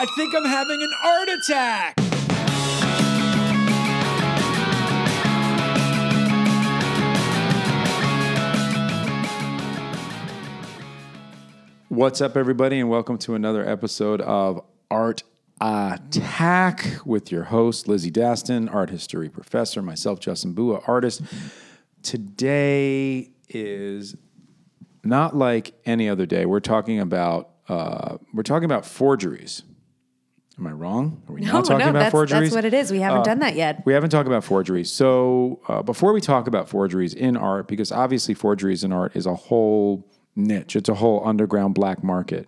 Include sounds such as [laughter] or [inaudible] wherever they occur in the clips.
I think I'm having an art attack. What's up, everybody, and welcome to another episode of Art Attack with your host, Lizzie Daston, art history professor, myself, Justin Bua, artist. Today is not like any other day. We're talking about uh, we're talking about forgeries. Am I wrong? Are we not talking about that's, forgeries? that's what it is. We haven't done that yet. We haven't talked about forgeries. So uh, before we talk about forgeries in art, because obviously forgeries in art is a whole niche, it's a whole underground black market,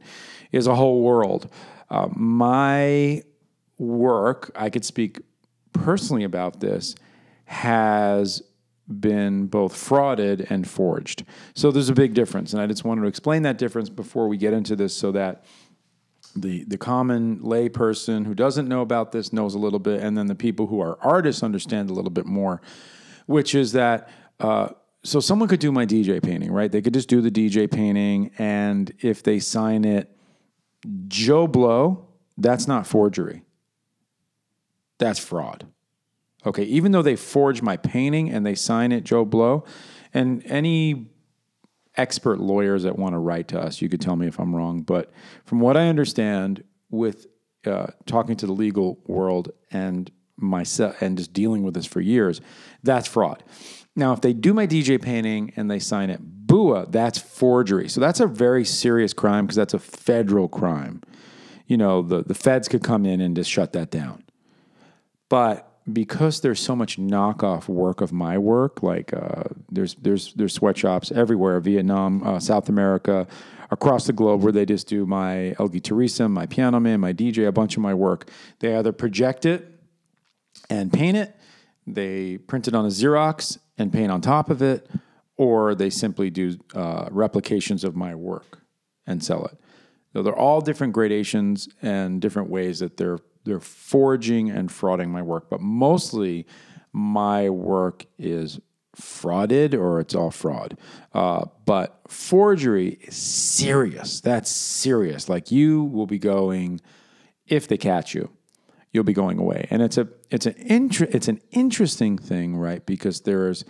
is a whole world. Uh, my work, I could speak personally about this, has been both frauded and forged. So there's a big difference, and I just wanted to explain that difference before we get into this, so that the the common lay person who doesn't know about this knows a little bit, and then the people who are artists understand a little bit more, which is that. Uh, so someone could do my DJ painting, right? They could just do the DJ painting, and if they sign it Joe Blow, that's not forgery. That's fraud. Okay, even though they forge my painting and they sign it Joe Blow, and any expert lawyers that want to write to us, you could tell me if I'm wrong. But from what I understand, with uh, talking to the legal world and myself and just dealing with this for years, that's fraud. Now, if they do my DJ painting and they sign it BUA, that's forgery. So that's a very serious crime because that's a federal crime. You know, the, the feds could come in and just shut that down. But because there's so much knockoff work of my work, like uh, there's there's there's sweatshops everywhere, Vietnam, uh, South America, across the globe, where they just do my El Guitarista, my Piano Man, my DJ, a bunch of my work. They either project it and paint it, they print it on a Xerox and paint on top of it, or they simply do uh, replications of my work and sell it. So they're all different gradations and different ways that they're they're forging and frauding my work, but mostly my work is frauded or it's all fraud. Uh, but forgery is serious. That's serious. Like you will be going if they catch you, you'll be going away. And it's a it's an inter- it's an interesting thing, right? Because there's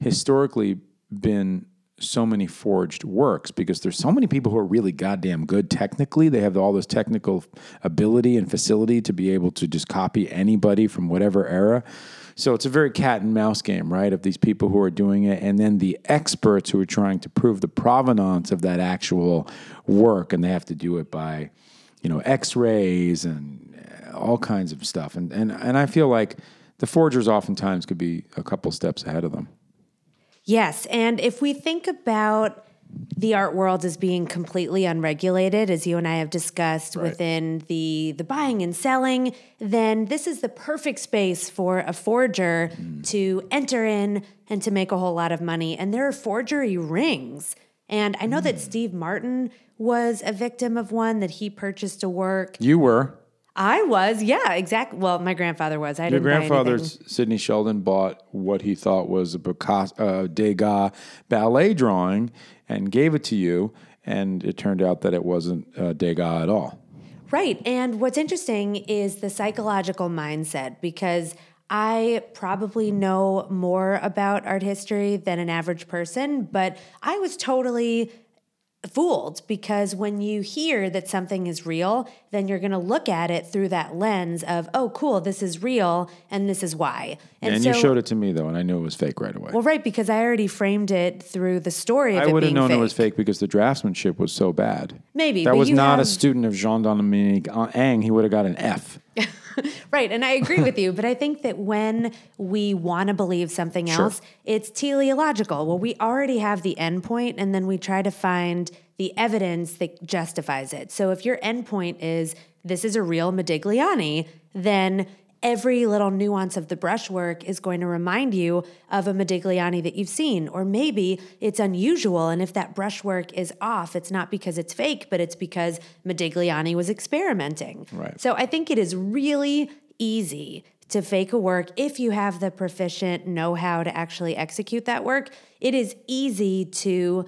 historically been so many forged works because there's so many people who are really goddamn good technically. They have all this technical ability and facility to be able to just copy anybody from whatever era. So it's a very cat and mouse game, right? Of these people who are doing it, and then the experts who are trying to prove the provenance of that actual work, and they have to do it by, you know, X-rays and uh, all kinds of stuff. And and and I feel like the forgers oftentimes could be a couple steps ahead of them. Yes. And if we think about the art world as being completely unregulated, as you and I have discussed Right. within the, the buying and selling, then this is the perfect space for a forger mm. to enter in and to make a whole lot of money. And there are forgery rings. And I know that mm. Steve Martin was a victim of one that he purchased a work. You were. I was, yeah, exactly. Well, my grandfather was. I Your didn't grandfather. Sidney Sheldon, bought what he thought was a Picasso, uh, Degas ballet drawing and gave it to you, and it turned out that it wasn't uh, Degas at all. Right. And what's interesting is the psychological mindset because I probably know more about art history than an average person, but I was totally fooled because when you hear that something is real, then you're going to look at it through that lens of, oh, cool, this is real and this is why. And, you showed it to me though, and I knew it was fake right away. Well, right, because I already framed it through the story of I would have known fake. it was fake because the draftsmanship was so bad. Maybe, that was not a student of Jean Dominique uh, Ingres. He would have got an F. [laughs] Right. And I agree with you. But I think that when we want to believe something Sure. else, it's teleological. Well, we already have the endpoint, and then we try to find the evidence that justifies it. So if your endpoint is this is a real Modigliani, then every little nuance of the brushwork is going to remind you of a Modigliani that you've seen. Or maybe it's unusual. And if that brushwork is off, it's not because it's fake, but it's because Modigliani was experimenting. Right. So I think it is really easy to fake a work if you have the proficient know how to actually execute that work. It is easy to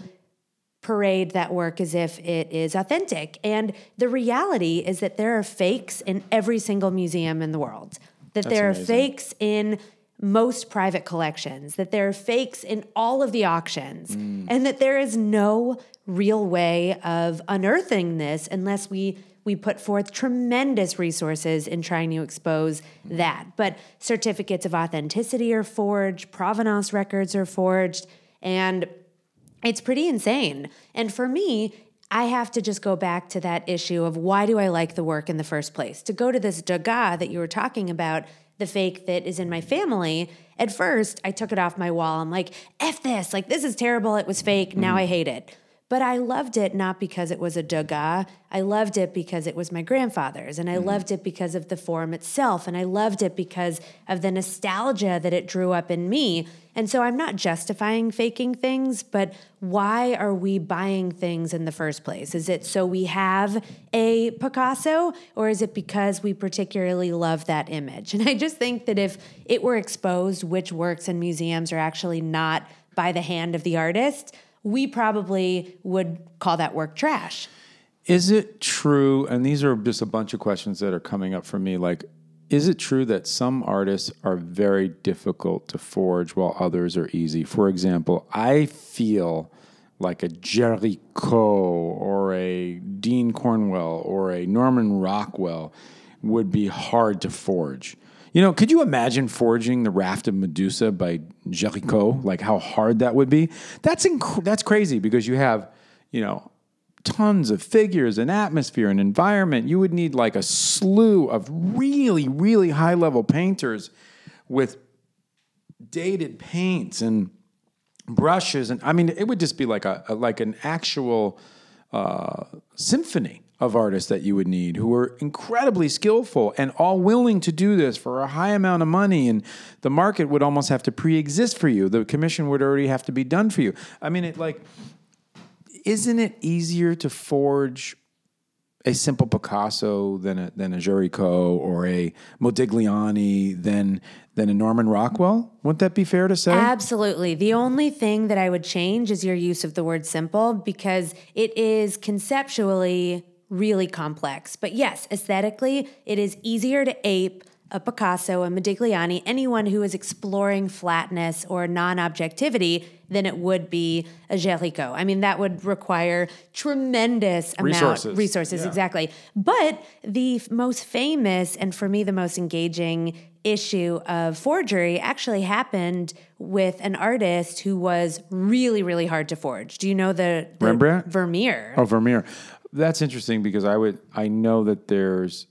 parade that work as if it is authentic. And the reality is that there are fakes in every single museum in the world, that That's there amazing. are fakes in most private collections, that there are fakes in all of the auctions, mm. and that there is no real way of unearthing this unless we we put forth tremendous resources in trying to expose mm. that. But certificates of authenticity are forged, provenance records are forged, and it's pretty insane. And for me, I have to just go back to that issue of why do I like the work in the first place? To go to this Degas that you were talking about, the fake that is in my family, at first I took it off my wall. I'm like, F this, like this is terrible. It was fake. Now mm. I hate it. But I loved it not because it was a Degas. I loved it because it was my grandfather's. And I mm-hmm. loved it because of the form itself. And I loved it because of the nostalgia that it drew up in me. And so I'm not justifying faking things, but why are we buying things in the first place? Is it so we have a Picasso, or is it because we particularly love that image? [laughs] And I just think that if it were exposed which works in museums are actually not by the hand of the artist, we probably would call that work trash. Is it true? And these are just a bunch of questions that are coming up for me. Like, is it true that some artists are very difficult to forge while others are easy? For example, I feel like a Géricault or a Dean Cornwell or a Norman Rockwell would be hard to forge. You know, could you imagine forging the Raft of Medusa by Géricault? Like how hard that would be? That's inc- that's crazy because you have, you know, tons of figures and atmosphere and environment. You would need like a slew of really, really high level painters with dated paints and brushes, and I mean, it would just be like a, a like an actual uh, symphony of artists that you would need who were incredibly skillful and all willing to do this for a high amount of money and the market would almost have to pre-exist for you the commission would already have to be done for you i mean it like isn't it easier to forge a simple Picasso than a than a Géricault or a Modigliani than than a Norman Rockwell? Wouldn't that be fair to say? Absolutely. The only thing that I would change is your use of the word simple because it is conceptually really complex. But yes, aesthetically, it is easier to ape a Picasso, a Modigliani, anyone who is exploring flatness or non objectivity than it would be a Géricault. I mean, that would require tremendous amount Resources. resources, Yeah. exactly. But the f- most famous and for me the most engaging issue of forgery actually happened with an artist who was really, really hard to forge. Do you know the, the Rembrandt? Vermeer? Oh, Vermeer. That's interesting because I would I know that there's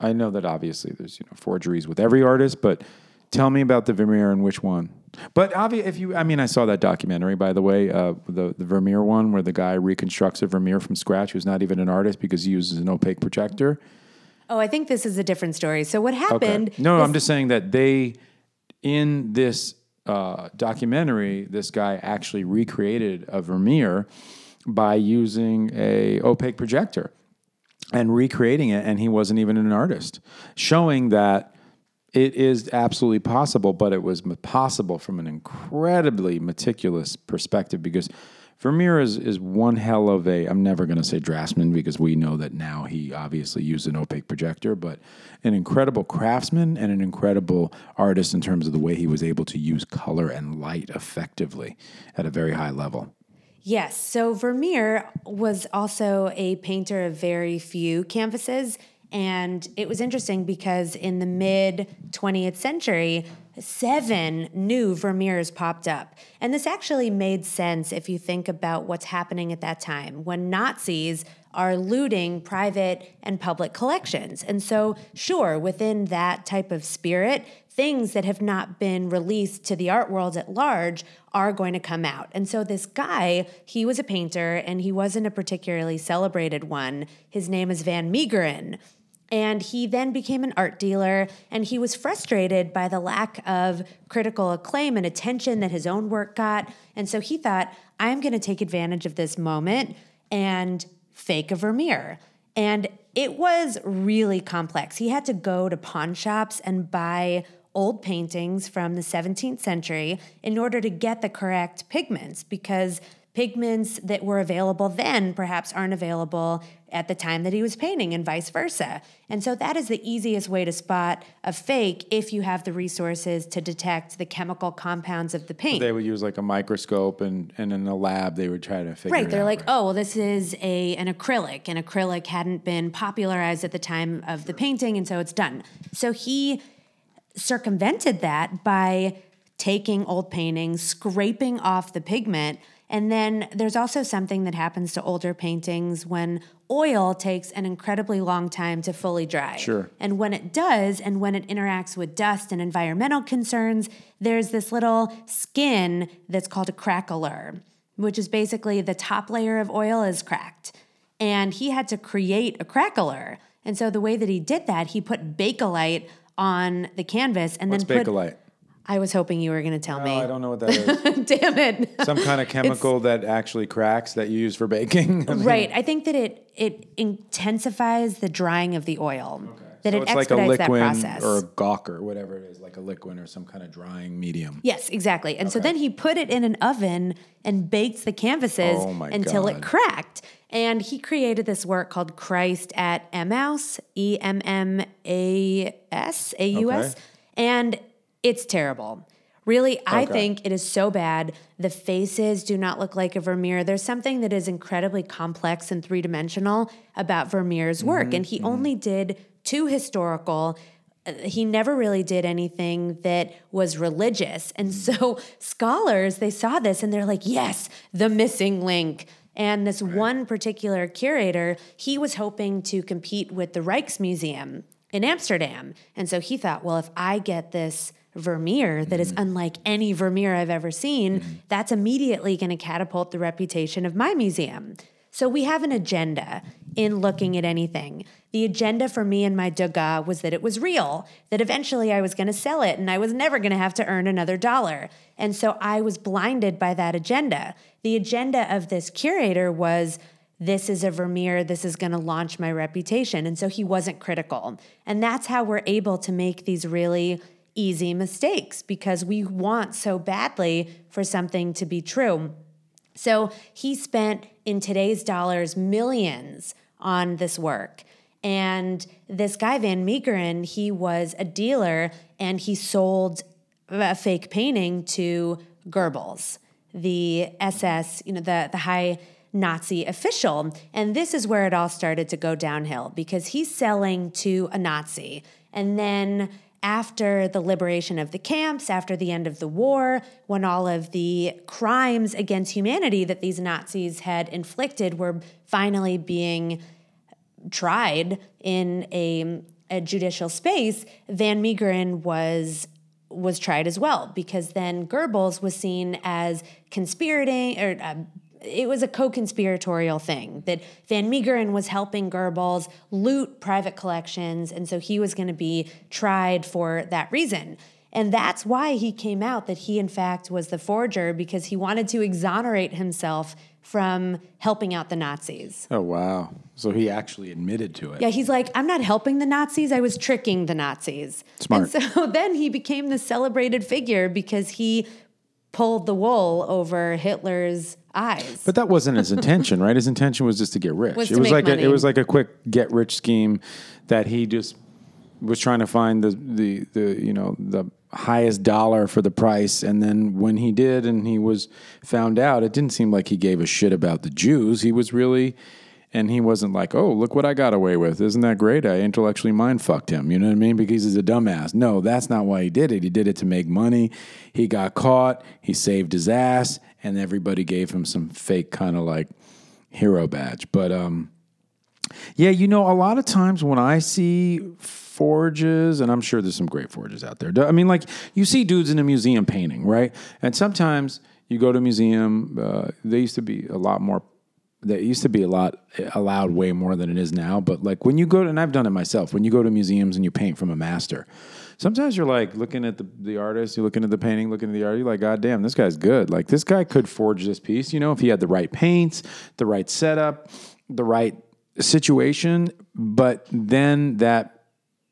I know that obviously there's you know forgeries with every artist, but tell me about the Vermeer and which one. But obvi- if you I mean I saw that documentary by the way, uh, the the Vermeer one where the guy reconstructs a Vermeer from scratch who's not even an artist because he uses an opaque projector. Oh, I think this is a different story. So what happened? No, this- I'm just saying that they, in this uh, documentary, this guy actually recreated a Vermeer by using a opaque projector and recreating it, and he wasn't even an artist, showing that it is absolutely possible, but it was possible from an incredibly meticulous perspective because Vermeer is, is one hell of a, I'm never going to say draftsman because we know that now he obviously used an opaque projector, but an incredible craftsman and an incredible artist in terms of the way he was able to use color and light effectively at a very high level. Yes. So Vermeer was also a painter of very few canvases. And it was interesting because in the mid 20th century, seven new Vermeers popped up. And this actually made sense if you think about what's happening at that time when Nazis are looting private and public collections. And so, sure, within that type of spirit, things that have not been released to the art world at large are going to come out. And so this guy, he was a painter and he wasn't a particularly celebrated one. His name is Van Meegeren. And he then became an art dealer and he was frustrated by the lack of critical acclaim and attention that his own work got. And so he thought, I'm going to take advantage of this moment and fake a Vermeer. And it was really complex. He had to go to pawn shops and buy old paintings from the 17th century in order to get the correct pigments because pigments that were available then perhaps aren't available at the time that he was painting and vice versa. And so that is the easiest way to spot a fake if you have the resources to detect the chemical compounds of the paint. They would use like a microscope and, and in a lab they would try to figure Right, they're like, right? oh, well, this is a an acrylic, and acrylic hadn't been popularized at the time of the painting, and so it's done. So he circumvented that by taking old paintings, scraping off the pigment, and then there's also something that happens to older paintings when oil takes an incredibly long time to fully dry. Sure. And when it does, and when it interacts with dust and environmental concerns, there's this little skin that's called a craquelure, which is basically the top layer of oil is cracked. And he had to create a craquelure. And so the way that he did that, he put Bakelite on the canvas and What's then put. Bakelite? I was hoping you were going to tell me. Oh, me. I don't know what that is. [laughs] Damn it. Some kind of chemical that actually cracks that you use for baking. [laughs] I mean, Right. I think that it it intensifies the drying of the oil. Okay. That so it it's like a expedites that liquid process. or a gawker, whatever it is, like a liquid or some kind of drying medium. Yes, exactly. And so then he put it in an oven and baked the canvases Oh until it cracked. And he created this work called Christ at Emmaus, E M M A S, A U S. And it's terrible. Really, I think it is so bad. The faces do not look like a Vermeer. There's something that is incredibly complex and three dimensional about Vermeer's work. Mm-hmm. And he only did two historical. uh, He never really did anything that was religious. And so [laughs] scholars, they saw this and they're like, yes, the missing link. And this one particular curator, he was hoping to compete with the Rijksmuseum in Amsterdam. And so he thought, well, if I get this Vermeer that is mm-hmm. unlike any Vermeer I've ever seen, mm-hmm. that's immediately going to catapult the reputation of my museum. So we have an agenda in looking at anything. The agenda for me and my Degas was that it was real, that eventually I was going to sell it and I was never going to have to earn another dollar. And so I was blinded by that agenda. The agenda of this curator was this is a Vermeer, this is going to launch my reputation. And so he wasn't critical. And that's how we're able to make these really easy mistakes because we want so badly for something to be true. So he spent in today's dollars millions on this work. And this guy, Van Meegeren, he was a dealer and he sold a fake painting to Goebbels, the SS, you know, the, the high Nazi official. And this is where it all started to go downhill because he's selling to a Nazi. And then after the liberation of the camps, after the end of the war, when all of the crimes against humanity that these Nazis had inflicted were finally being tried in a, a judicial space, Van Meegeren was was tried as well because then Goebbels was seen as conspirating or uh, it was a co-conspiratorial thing that Van Meegeren was helping Goebbels loot private collections and so he was going to be tried for that reason. And that's why he came out that he in fact was the forger because he wanted to exonerate himself from helping out the Nazis. Oh wow! So he actually admitted to it. Yeah, he's like, I'm not helping the Nazis, I was tricking the Nazis. Smart. And so [laughs] then he became the celebrated figure because he pulled the wool over Hitler's eyes. But that wasn't his intention, right? His intention was just to get rich. Was it was like a, it was like a quick get rich scheme that he just was trying to find the the the you know the highest dollar for the price. And then when he did and he was found out it didn't seem like he gave a shit about the Jews. He was really and he wasn't like oh look what I got away with. Isn't that great? I intellectually mind fucked him. You know what I mean? Because he's a dumbass. No that's not why he did it. He did it to make money. He got caught. He saved his ass and everybody gave him some fake kind of like hero badge but um yeah, you know, a lot of times when I see forges, and I'm sure there's some great forges out there. I mean, like you see dudes in a museum painting, right? And sometimes you go to a museum. Uh, they used to be a lot more. They used to be a lot allowed way more than it is now. But like when you go to, and I've done it myself. When you go to museums and you paint from a master, sometimes you're like looking at the the artist, you're looking at the painting, looking at the art. You're like, God damn, this guy's good. Like this guy could forge this piece. You know, if he had the right paints, the right setup, the right situation, but then that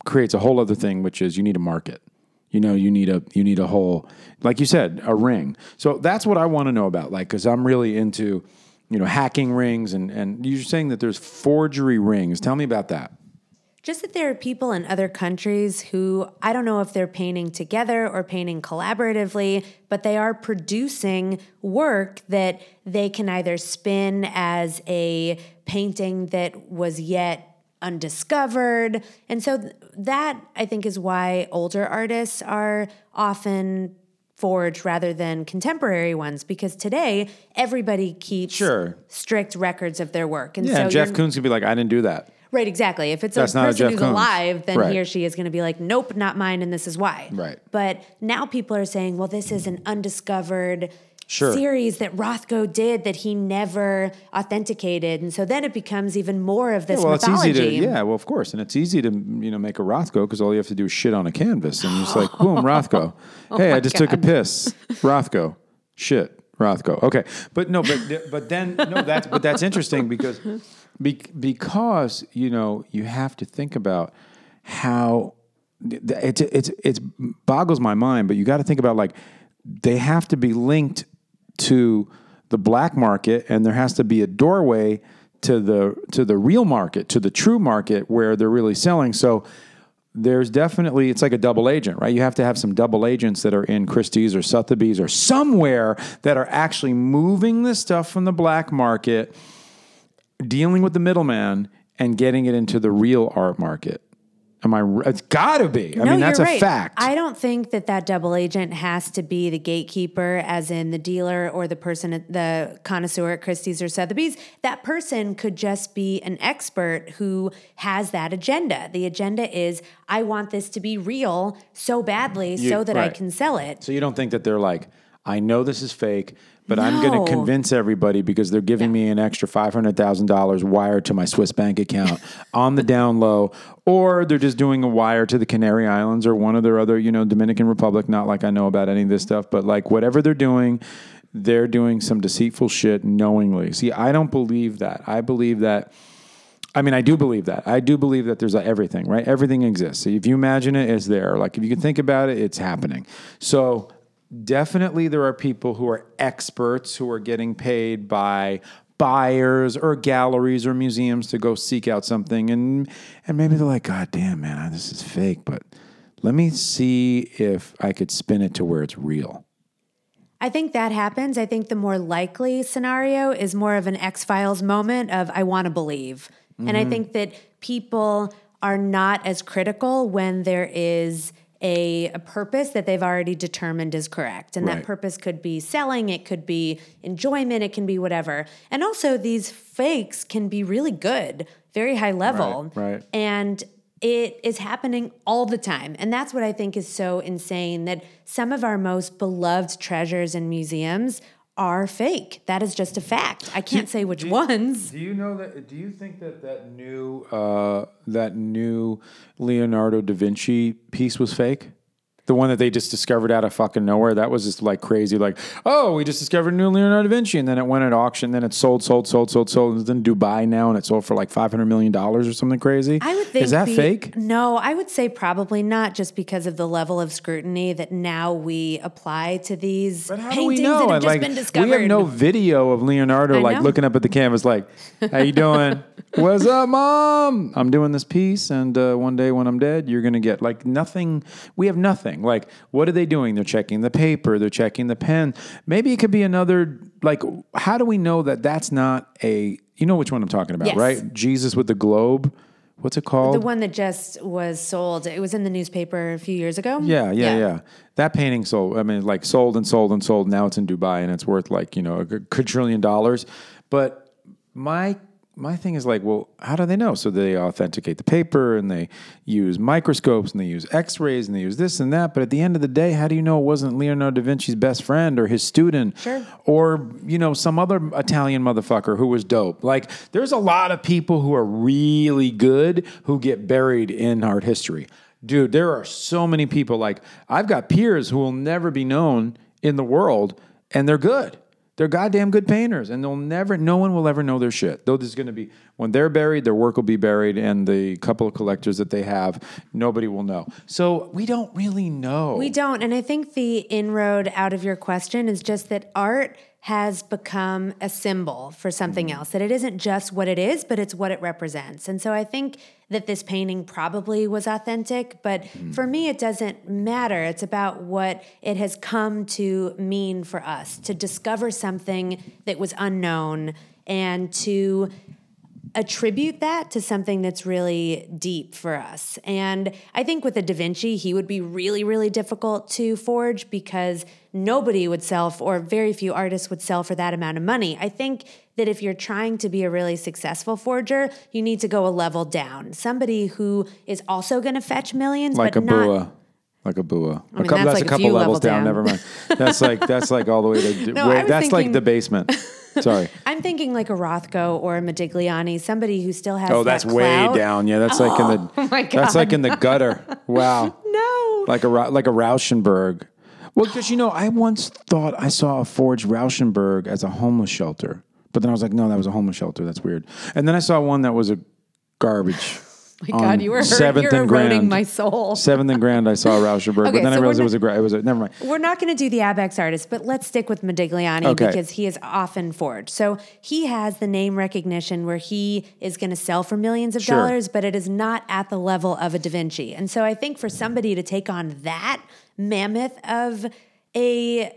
creates a whole other thing, which is you need a market. You know, you need a you need a whole, like you said, a ring. So that's what I want to know about, like, because I'm really into, you know, hacking rings, and and you're saying that there's forgery rings. Tell me about that. Just that there are people in other countries who I don't know if they're painting together or painting collaboratively, but they are producing work that they can either spin as a painting that was yet undiscovered. And so th- that I think is why older artists are often forged rather than contemporary ones because today everybody keeps Sure. strict records of their work. And Yeah, so Jeff Koons could be like, I didn't do that. Right, exactly. If it's That's a not a person who's Koons. alive, then Right. he or she is going to be like, nope, not mine, and this is why. Right. But now people are saying, well, this is an undiscovered Sure. series that Rothko did that he never authenticated. And so then it becomes even more of this well, mythology. it's easy to yeah, well, of course, and it's easy to you know make a Rothko because all you have to do is shit on a canvas, and it's like boom, [laughs] Rothko. Oh hey, I Oh just took a piss, Rothko. Shit, Rothko. Okay, but no, but but then no, that's but that's interesting because be, because you know you have to think about how it's it's it's boggles my mind, but you got to think about like they have to be linked to the black market and there has to be a doorway to the to the real market to the true market where they're really selling. So there's definitely it's like a double agent right? You have to have some double agents that are in christie's or sotheby's or somewhere that are actually moving this stuff from the black market dealing with the middleman and getting it into the real art market am i it's got to be i No, mean that's you're a fact I don't think that that double agent has to be the gatekeeper, as in the dealer or the person, at the connoisseur at Christie's or Sotheby's. That person could just be an expert who has that agenda. The agenda is, I want this to be real so badly so that I can sell it. So you don't think that they're like, I know this is fake, but I'm going No. to convince everybody because they're giving me an extra five hundred thousand dollars wired to my Swiss bank account [laughs] on the down low, or they're just doing a wire to the Canary Islands or one of their other, you know, Dominican Republic. Not like I know about any of this stuff, but like whatever they're doing, they're doing some deceitful shit knowingly. See, I don't believe that. I believe that. I mean, I do believe that. I do believe that there's everything, right? Everything exists. If you imagine it, it's there. Like if you can think about it, it's happening. So definitely there are people who are experts who are getting paid by buyers or galleries or museums to go seek out something and and maybe they're like god damn man this is fake but let me see if i could spin it to where it's real I think that happens. I think the more likely scenario is more of an X Files moment of I want to believe. And I mm-hmm. think that people are not as critical when there is a, a purpose that they've already determined is correct. And Right. that purpose could be selling, it could be enjoyment, it can be whatever. And also, these fakes can be really good, very high level. Right, right. And it is happening all the time. And that's what I think is so insane that some of our most beloved treasures in museums are fake. That is just a fact. I can't say which ones. Do you know that? Do you think that that new uh, that new Leonardo da Vinci piece was fake? The one that they just discovered out of fucking nowhere. That was just like crazy. Like, oh, we just discovered a new Leonardo da Vinci, and then it went at auction. Then it sold, sold, sold, sold, sold. It's in Dubai now, and it sold for like five hundred million dollars or something crazy. I would think is that be- fake? No, I would say probably not, just because of the level of scrutiny that now we apply to these But how do paintings we know? that have And, just like, been discovered. we have no video of Leonardo like looking up at the canvas, like, "How you doing? [laughs] What's up, mom? I'm doing this piece, and uh, one day when I'm dead, you're gonna get like nothing. We have nothing. Like, what are they doing? They're checking the paper. They're checking the pen. Maybe it could be another. Like, how do we know that that's not a? You know which one I'm talking about, Yes. right? Jesus with the globe. What's it called? the one that just was sold. It was in the newspaper a few years ago. Yeah, yeah, yeah, That painting sold. I mean, like sold and sold and sold. Now it's in Dubai and it's worth like you know a quadrillion dollars. But my my thing is like, well, how do they know? So they authenticate the paper and they use microscopes and they use X-rays and they use this and that. But at the end of the day, how do you know it wasn't Leonardo da Vinci's best friend or his student, Sure. or you know some other Italian motherfucker who was dope? Like, there's a lot of people who are really good who get buried in art history. Dude, there are so many people. Like, I've got peers who will never be known in the world, and they're good. They're goddamn good painters, and they'll never. No one will ever know their shit. Though there's going to be when they're buried, their work will be buried, and the couple of collectors that they have, nobody will know. So we don't really know. We don't. And I think the inroad out of your question is just that art has become a symbol for something mm. else, that it isn't just what it is, but it's what it represents. And so I think that this painting probably was authentic, but for me, it doesn't matter. It's about what it has come to mean for us to discover something that was unknown and to attribute that to something that's really deep for us. And I think with a Da Vinci, he would be really, really difficult to forge because nobody would sell, f- or very few artists would sell for that amount of money. I think that if you're trying to be a really successful forger, you need to go a level down. Somebody who is also going to fetch millions, like but a not. Bua. Like a Bua. mean, a couple, that's that's, like a couple levels down. down. Never mind. [laughs] That's like that's like all the way to. No, I that's like the basement. [laughs] Sorry. I'm thinking like a Rothko or a Modigliani, somebody who still has. Oh, that that's way down. Yeah, that's like in [laughs] the. Oh my God. That's like in the gutter. Wow. No. like a like a Rauschenberg. Well, because you know, I once thought I saw a forged Rauschenberg as a homeless shelter, but then I was like, no, that was a homeless shelter. That's weird. And then I saw one that was a garbage. [laughs] my God, you were. Seventh You're and eroding Grand. my soul. Seventh and Grand, I saw [laughs] a Rauschenberg, Okay, but then I realized it was a gra- it was a never mind. We're not going to do the Abex artist, but let's stick with Modigliani Okay. because he is often forged. So he has the name recognition where he is going to sell for millions of Sure. dollars, but it is not at the level of a Da Vinci. And so I think for somebody to take on that mammoth of a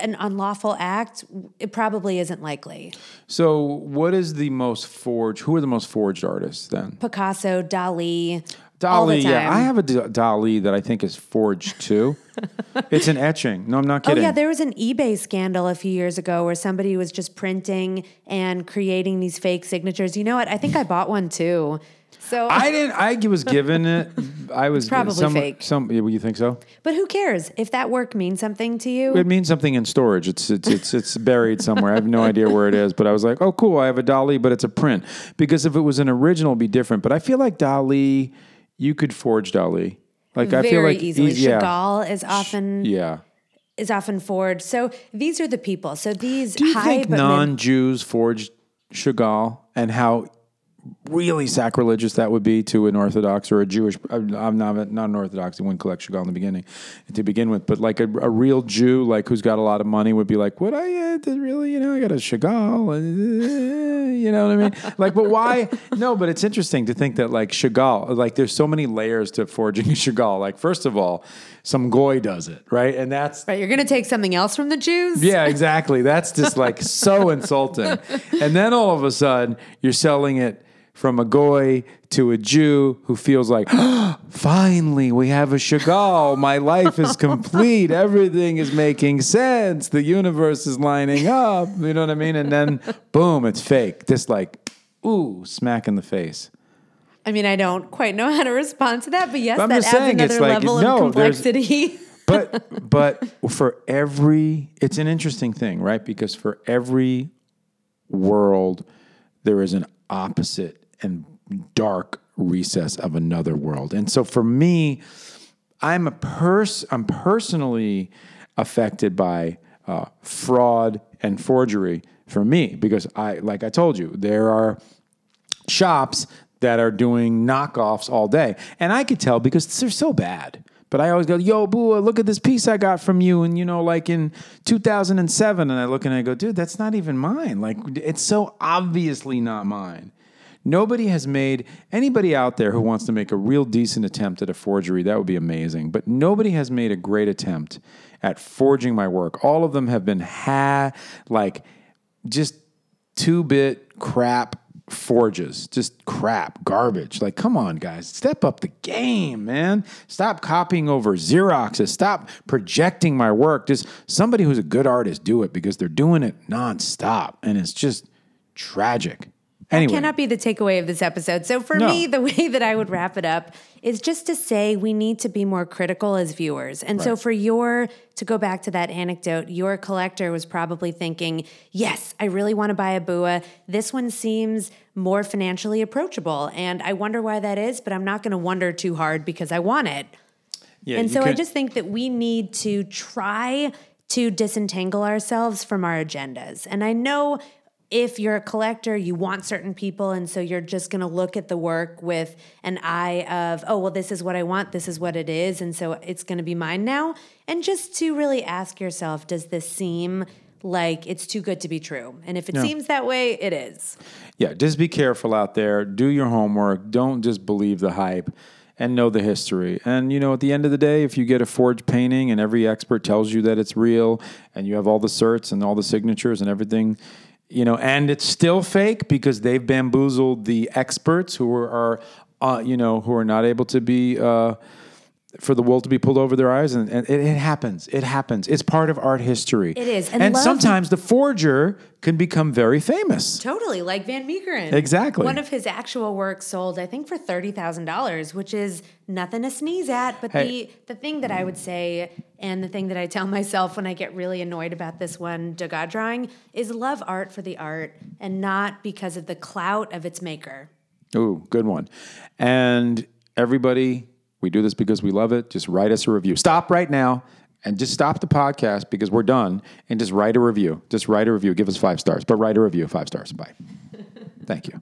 an unlawful act, it probably isn't likely. So, what is the most forged? Who are the most forged artists then? Picasso, Dali, Dali, yeah, I have a D- Dali that I think is forged too. [laughs] it's an etching. No, I'm not kidding. Oh yeah, there was an eBay scandal a few years ago where somebody was just printing and creating these fake signatures. You know what? I think I bought one too. So, I didn't. I was given it. [laughs] I was probably some, fake. Some, you think so? but who cares if that work means something to you? It means something in storage. It's it's it's it's buried somewhere. I have no idea where it is, but I was like, oh, cool. I have a Dali, but it's a print. Because if it was an original, it'd be different. But I feel like Dali, you could forge Dali. Like I feel like easily. e- yeah, Chagall is often yeah. is often forged. So these are the people. So these Do you high think but non-Jews forged Chagall and how really sacrilegious that would be to an Orthodox or a Jewish? I'm not not an Orthodox; they wouldn't collect Chagall in the beginning to begin with. But like a, a real Jew, like who's got a lot of money, would be like, "Would I uh, really? You know, I got a Chagall, uh, you know what I mean? [laughs] Like, but why? No, but it's interesting to think that like Chagall, like there's so many layers to forging a Chagall. Like, first of all, some goy does it, right? And that's Right, you're going to take something else from the Jews? yeah, exactly. That's just like so insulting. [laughs] And then all of a sudden, you're selling it from a goy to a Jew who feels like, [gasps] finally, we have a Chagall. My life is complete. [laughs] Everything is making sense. The universe is lining up. You know what I mean? And then, [laughs] boom, it's fake. Just like, ooh, smack in the face. I mean, I don't quite know how to respond to that, but yes, I'm that adds saying, another like, level no, of complexity. [laughs] but but for every it's an interesting thing right because for every world there is an opposite and dark recess of another world and so for me i'm a pers i'm personally affected by uh, fraud and forgery for me because i like i told you there are shops that are doing knockoffs all day. And I could tell because they're so bad. But I always go, yo, boo, look at this piece I got from you. And, you know, like in 2007. And I look and I go, dude, that's not even mine. Like, it's so obviously not mine. Nobody has made anybody out there who wants to make a real decent attempt at a forgery. That would be amazing. But nobody has made a great attempt at forging my work. All of them have been ha like just two bit crap forges, just crap, garbage. Like, come on, guys, step up the game, man. Stop copying over Xeroxes. Stop projecting my work. Just somebody who's a good artist do it because they're doing it nonstop, and it's just tragic. Anyway, cannot be the takeaway of this episode. So for No. me, the way that I would wrap it up is just to say we need to be more critical as viewers. And so for your to go back to that anecdote, your collector was probably thinking, "Yes, I really want to buy a Bua. This one seems more financially approachable, and I wonder why that is, but I'm not going to wonder too hard because I want it." yeah, and so I just think that we need to try to disentangle ourselves from our agendas. And I know if you're a collector, you want certain people. And so you're just going to look at the work with an eye of, oh, well, this is what I want. This is what it is. And so it's going to be mine now. And just to really ask yourself, does this seem like it's too good to be true? And if it seems that way, it is. Yeah, just be careful out there. Do your homework. Don't just believe the hype and know the history. And you know, at the end of the day, if you get a forged painting and every expert tells you that it's real and you have all the certs and all the signatures and everything, you know, and it's still fake because they've bamboozled the experts who are, uh, you know, who are not able to be. Uh, for the wool to be pulled over their eyes, and, and it, it happens. It happens. It's part of art history. It is. and, And love- sometimes the forger can become very famous. Totally, like Van Meegeren. Exactly. One of his actual works sold, I think, for thirty thousand dollars, which is nothing to sneeze at. But Hey. the the thing that I would say, and the thing that I tell [laughs] myself when I get really annoyed about this one Degas drawing, is love art for the art and not because of the clout of its maker. Ooh, good one. And everybody, we do this because we love it. Just write us a review. Stop right now and just stop the podcast because we're done and just write a review. Just write a review. Give us five stars, but write a review, five stars. Bye. [laughs] Thank you.